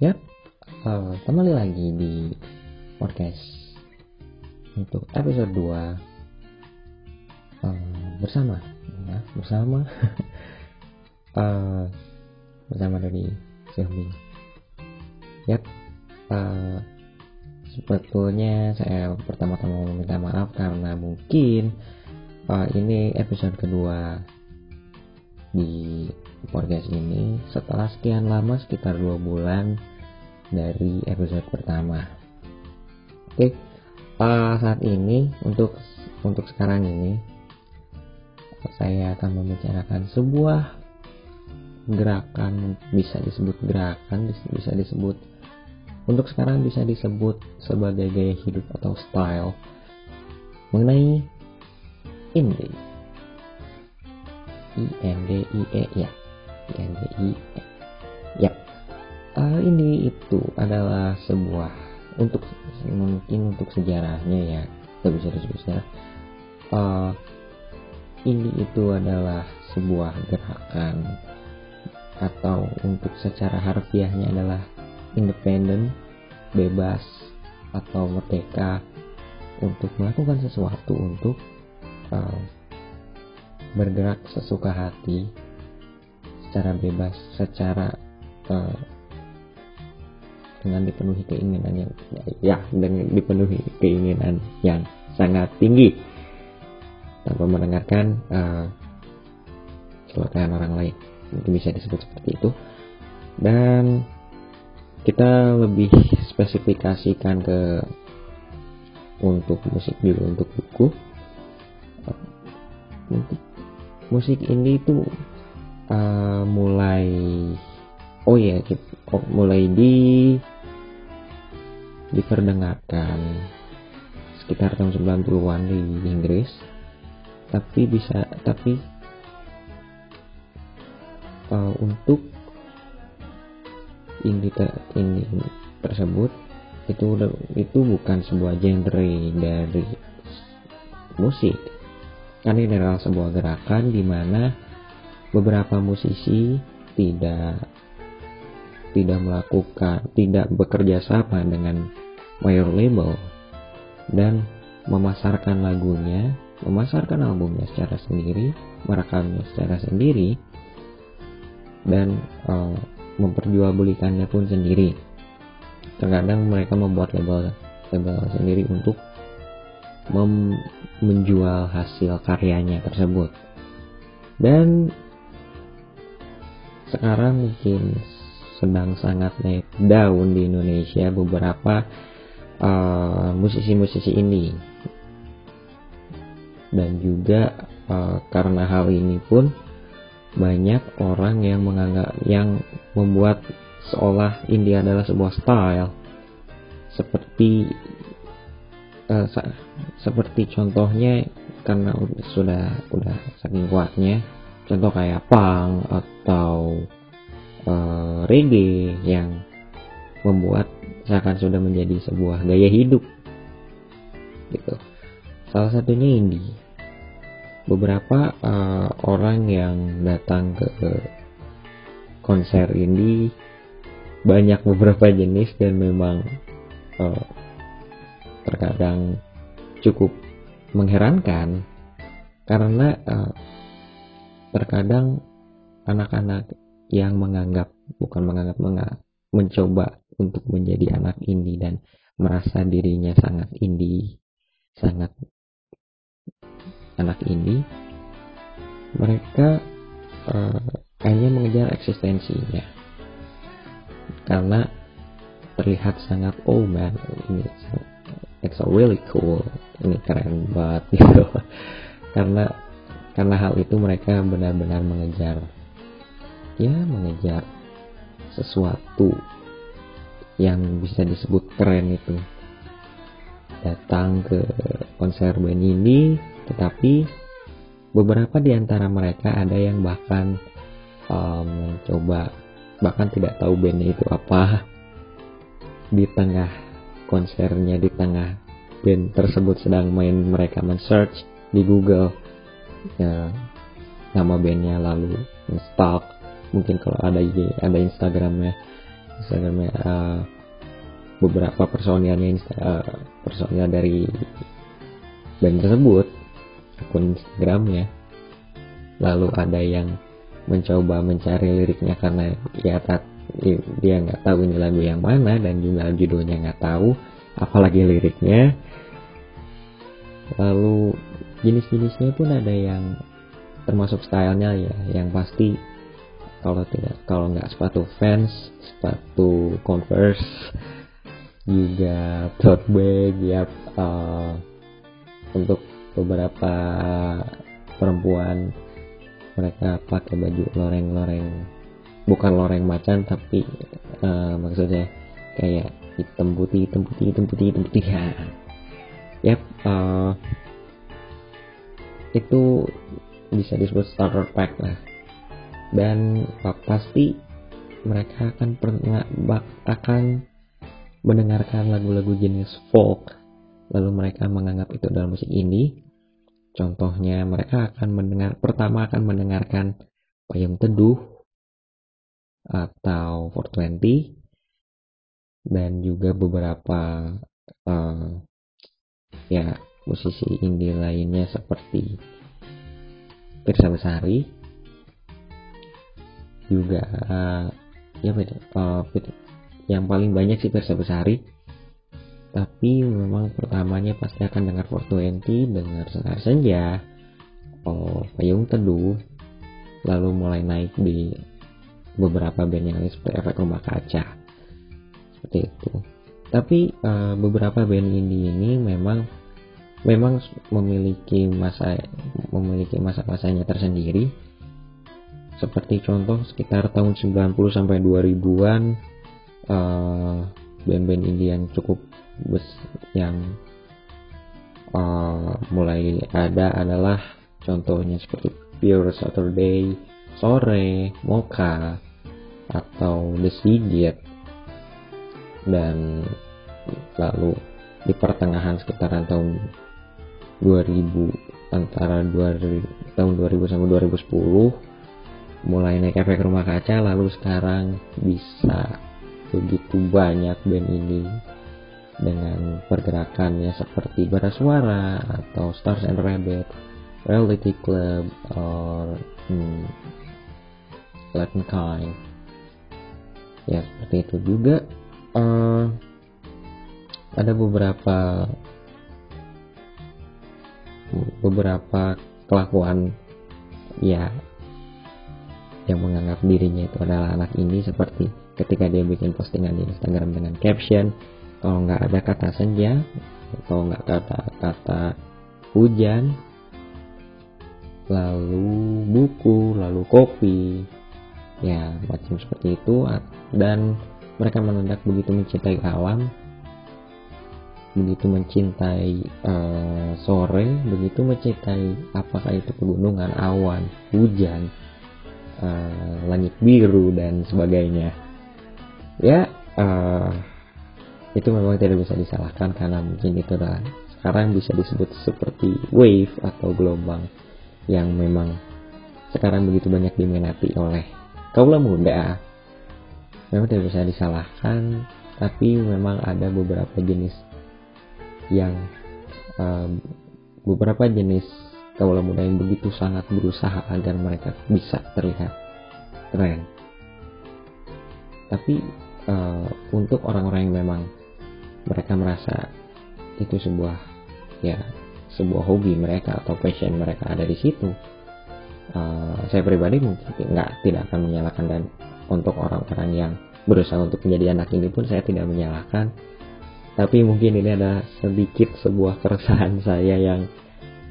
Yap, uh, kembali lagi di podcast untuk episode 2 uh, bersama. Ya, bersama. Uh, bersama dari Xiaomi. Yap, sebetulnya saya pertama-tama meminta maaf karena mungkin ini episode kedua di podcast ini. Setelah sekian lama sekitar dua bulan dari episode pertama. Oke, uh, saat ini untuk untuk sekarang ini saya akan membicarakan sebuah gerakan bisa disebut gerakan bisa disebut untuk sekarang bisa disebut sebagai gaya hidup atau style mengenai indie I N D I E ya. NDI ya. Uh, ini itu adalah sebuah untuk mungkin untuk sejarahnya ya kita bisa uh, ini itu adalah sebuah gerakan atau untuk secara harfiahnya adalah independen bebas atau merdeka untuk melakukan sesuatu untuk uh, bergerak sesuka hati secara bebas secara uh, dengan dipenuhi keinginan yang ya dengan dipenuhi keinginan yang sangat tinggi. Tanpa mendengarkan uh, orang lain. Mungkin bisa disebut seperti itu. Dan kita lebih spesifikasikan ke untuk musik dulu untuk buku. Untuk musik ini itu uh, mulai oh ya oh, mulai di diperdengarkan. Sekitar tahun 90-an di Inggris. Tapi bisa tapi uh, untuk ini ini tersebut itu itu bukan sebuah genre dari musik. Kan ini adalah sebuah gerakan di mana beberapa musisi tidak tidak melakukan tidak bekerja sama dengan major label dan memasarkan lagunya memasarkan albumnya secara sendiri merekamnya secara sendiri dan uh, memperjualbelikannya pun sendiri. Terkadang mereka membuat label label sendiri untuk menjual hasil karyanya tersebut. Dan sekarang mungkin sedang sangat naik daun di Indonesia beberapa uh, musisi-musisi uh, ini dan juga uh, karena hal ini pun banyak orang yang menganggap yang membuat seolah indie adalah sebuah style. Seperti uh, seperti contohnya karena sudah udah saking kuatnya contoh kayak punk atau uh, reggae yang membuat seakan sudah menjadi sebuah gaya hidup. Gitu. Salah satunya ini beberapa uh, orang yang datang ke, konser ini banyak beberapa jenis dan memang uh, terkadang cukup mengherankan karena uh, terkadang anak-anak yang menganggap bukan menganggap menganggap mencoba untuk menjadi anak indie dan merasa dirinya sangat indie sangat anak indie mereka uh, hanya mengejar eksistensinya. Karena terlihat sangat oh man ini it's so really cool ini keren banget gitu. Karena karena hal itu mereka benar-benar mengejar. Ya mengejar sesuatu yang bisa disebut keren itu. Datang ke konser band ini tetapi beberapa di antara mereka ada yang bahkan um, mencoba bahkan tidak tahu bandnya itu apa di tengah konsernya di tengah band tersebut sedang main mereka men-search di Google ya nama bandnya lalu stalk mungkin kalau ada ada Instagramnya Instagramnya uh, beberapa personilnya uh, personil dari band tersebut akun Instagramnya lalu ada yang mencoba mencari liriknya karena ya tak dia nggak tahu ini lagu yang mana dan juga judulnya nggak tahu apalagi liriknya. Lalu jenis-jenisnya pun ada yang termasuk stylenya ya yang pasti kalau tidak kalau nggak sepatu fans sepatu converse juga tote bag ya uh, untuk beberapa perempuan mereka pakai baju loreng-loreng. Bukan loreng macan tapi uh, maksudnya kayak hitam putih hitam putih hitam putih hitam putih. Ya yep uh, itu bisa disebut starter pack lah dan pasti mereka akan pernah akan mendengarkan lagu-lagu jenis folk. Lalu mereka menganggap itu adalah musik ini contohnya mereka akan mendengar pertama akan mendengarkan payung teduh atau 420 dan juga beberapa uh, ya musisi indie lainnya seperti Pirsa Besari juga uh, ya uh, yang paling banyak sih Pirsa Besari. Tapi memang pertamanya pasti akan dengar 420 dengar Senar Senja oh Payung Teduh lalu mulai naik di beberapa band yang lain seperti efek rumah kaca seperti itu. Tapi uh, beberapa band indie ini memang memang memiliki masa memiliki masa-masanya tersendiri seperti contoh sekitar tahun 90 sampai 2000-an uh, band-band indie yang cukup bes yang uh, mulai ada adalah contohnya seperti Pure Saturday, Sore, Mocha, atau The Sigit dan lalu di pertengahan sekitaran tahun 2000 antara 2000, tahun 2000 sampai 2010 mulai naik efek rumah kaca lalu sekarang bisa begitu banyak band ini dengan pergerakannya seperti Bara Suara atau Stars and Rabbit, Reality Club, or hmm, Latin Kind. Ya seperti itu juga. Uh, ada beberapa beberapa kelakuan ya yang menganggap dirinya itu adalah anak ini seperti ketika dia bikin postingan di Instagram dengan caption kalau nggak ada kata senja atau nggak kata kata hujan lalu buku lalu kopi ya macam seperti itu. Dan mereka menandak begitu mencintai alam begitu mencintai uh, sore, begitu mencintai apakah itu pegunungan, awan, hujan, uh, langit biru dan sebagainya. Ya, uh, itu memang tidak bisa disalahkan karena mungkin itu adalah sekarang bisa disebut seperti wave atau gelombang yang memang sekarang begitu banyak diminati oleh kaula muda. Memang tidak bisa disalahkan, tapi memang ada beberapa jenis yang um, beberapa jenis kaula muda yang begitu sangat berusaha agar mereka bisa terlihat keren. Tapi uh, untuk orang-orang yang memang mereka merasa itu sebuah ya sebuah hobi mereka atau passion mereka ada di situ, uh, saya pribadi mungkin nggak tidak akan menyalahkan dan untuk orang-orang yang berusaha untuk menjadi anak ini pun saya tidak menyalahkan tapi mungkin ini ada sedikit sebuah keresahan saya yang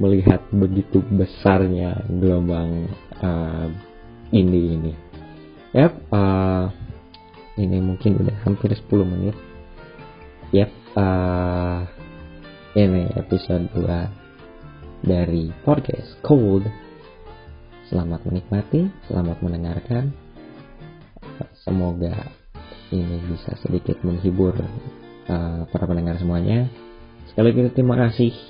melihat begitu besarnya gelombang uh, ini ini. Yap, uh, ini mungkin udah hampir 10 menit. Yap, uh, ini episode 2 dari podcast Cold. Selamat menikmati, selamat mendengarkan. Semoga ini bisa sedikit menghibur uh, para pendengar semuanya. Sekali lagi terima kasih.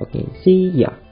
Okay, see ya.